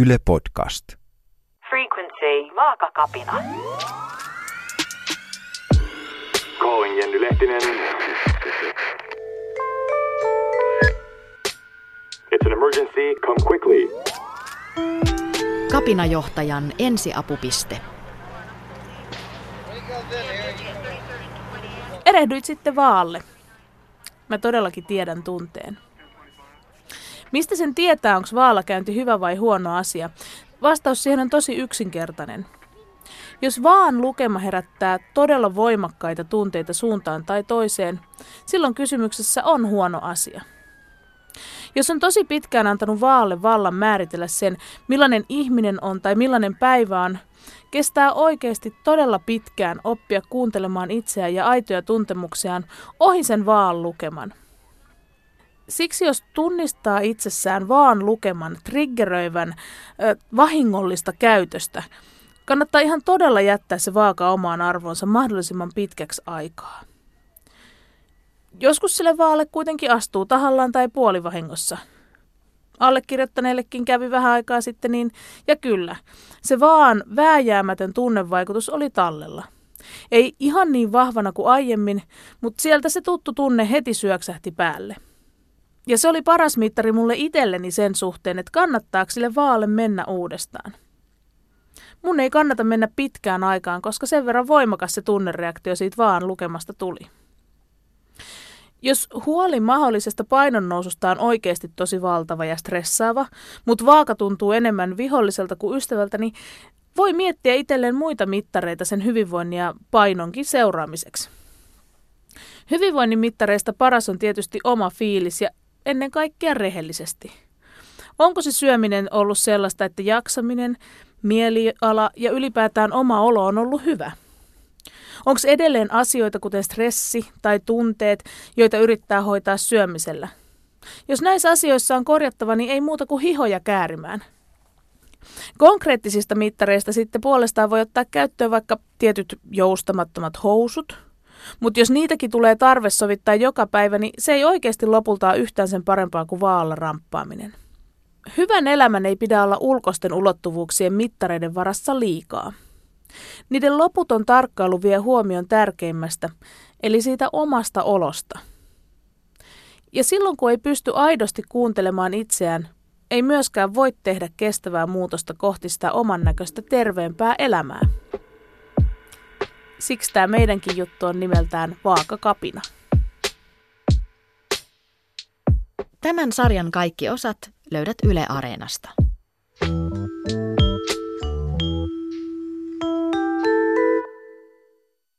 Yle Podcast. Frequency, vaakakapina. Calling Jenny Lehtinen. It's an emergency. Come quickly. Kapinajohtajan ensiapupiste. Erehdyit sitten vaalle. Mä todellakin tiedän tunteen. Mistä sen tietää, onko vaalakäynti hyvä vai huono asia? Vastaus siihen on tosi yksinkertainen. Jos vaan lukema herättää todella voimakkaita tunteita suuntaan tai toiseen, silloin kysymyksessä on huono asia. Jos on tosi pitkään antanut vaalle vallan määritellä sen, millainen ihminen on tai millainen päivä on, kestää oikeasti todella pitkään oppia kuuntelemaan itseään ja aitoja tuntemuksiaan ohi sen vaan lukeman. Siksi jos tunnistaa itsessään vaan lukeman triggeröivän vahingollista käytöstä, kannattaa ihan todella jättää se vaaka omaan arvoonsa mahdollisimman pitkäksi aikaa. Joskus sille vaalle kuitenkin astuu tahallaan tai puolivahingossa. Allekirjoittaneellekin kävi vähän aikaa sitten niin, ja kyllä, se vaan vääjäämätön tunnevaikutus oli tallella. Ei ihan niin vahvana kuin aiemmin, mutta sieltä se tuttu tunne heti syöksähti päälle. Ja se oli paras mittari mulle itselleni sen suhteen, että kannattaako sille vaalle mennä uudestaan. Mun ei kannata mennä pitkään aikaan, koska sen verran voimakas se tunnereaktio siitä vaan lukemasta tuli. Jos huoli mahdollisesta painonnoususta on oikeasti tosi valtava ja stressaava, mutta vaaka tuntuu enemmän viholliselta kuin ystävältä, niin voi miettiä itselleen muita mittareita sen hyvinvoinnin ja painonkin seuraamiseksi. Hyvinvoinnin mittareista paras on tietysti oma fiilis ja ennen kaikkea rehellisesti. Onko se syöminen ollut sellaista, että jaksaminen, mieliala ja ylipäätään oma olo on ollut hyvä? Onko edelleen asioita kuten stressi tai tunteet, joita yrittää hoitaa syömisellä? Jos näissä asioissa on korjattava, niin ei muuta kuin hihoja käärimään. Konkreettisista mittareista sitten puolestaan voi ottaa käyttöön vaikka tietyt joustamattomat housut, mutta jos niitäkin tulee tarve sovittaa joka päivä, niin se ei oikeasti lopulta ole yhtään sen parempaa kuin vaalla ramppaaminen. Hyvän elämän ei pidä olla ulkoisten ulottuvuuksien mittareiden varassa liikaa. Niiden loputon tarkkailu vie huomion tärkeimmästä, eli siitä omasta olosta. Ja silloin kun ei pysty aidosti kuuntelemaan itseään, ei myöskään voi tehdä kestävää muutosta kohti sitä oman näköistä terveempää elämää. Siksi tämä meidänkin juttu on nimeltään Vaakakapina. Tämän sarjan kaikki osat löydät Yle Areenasta.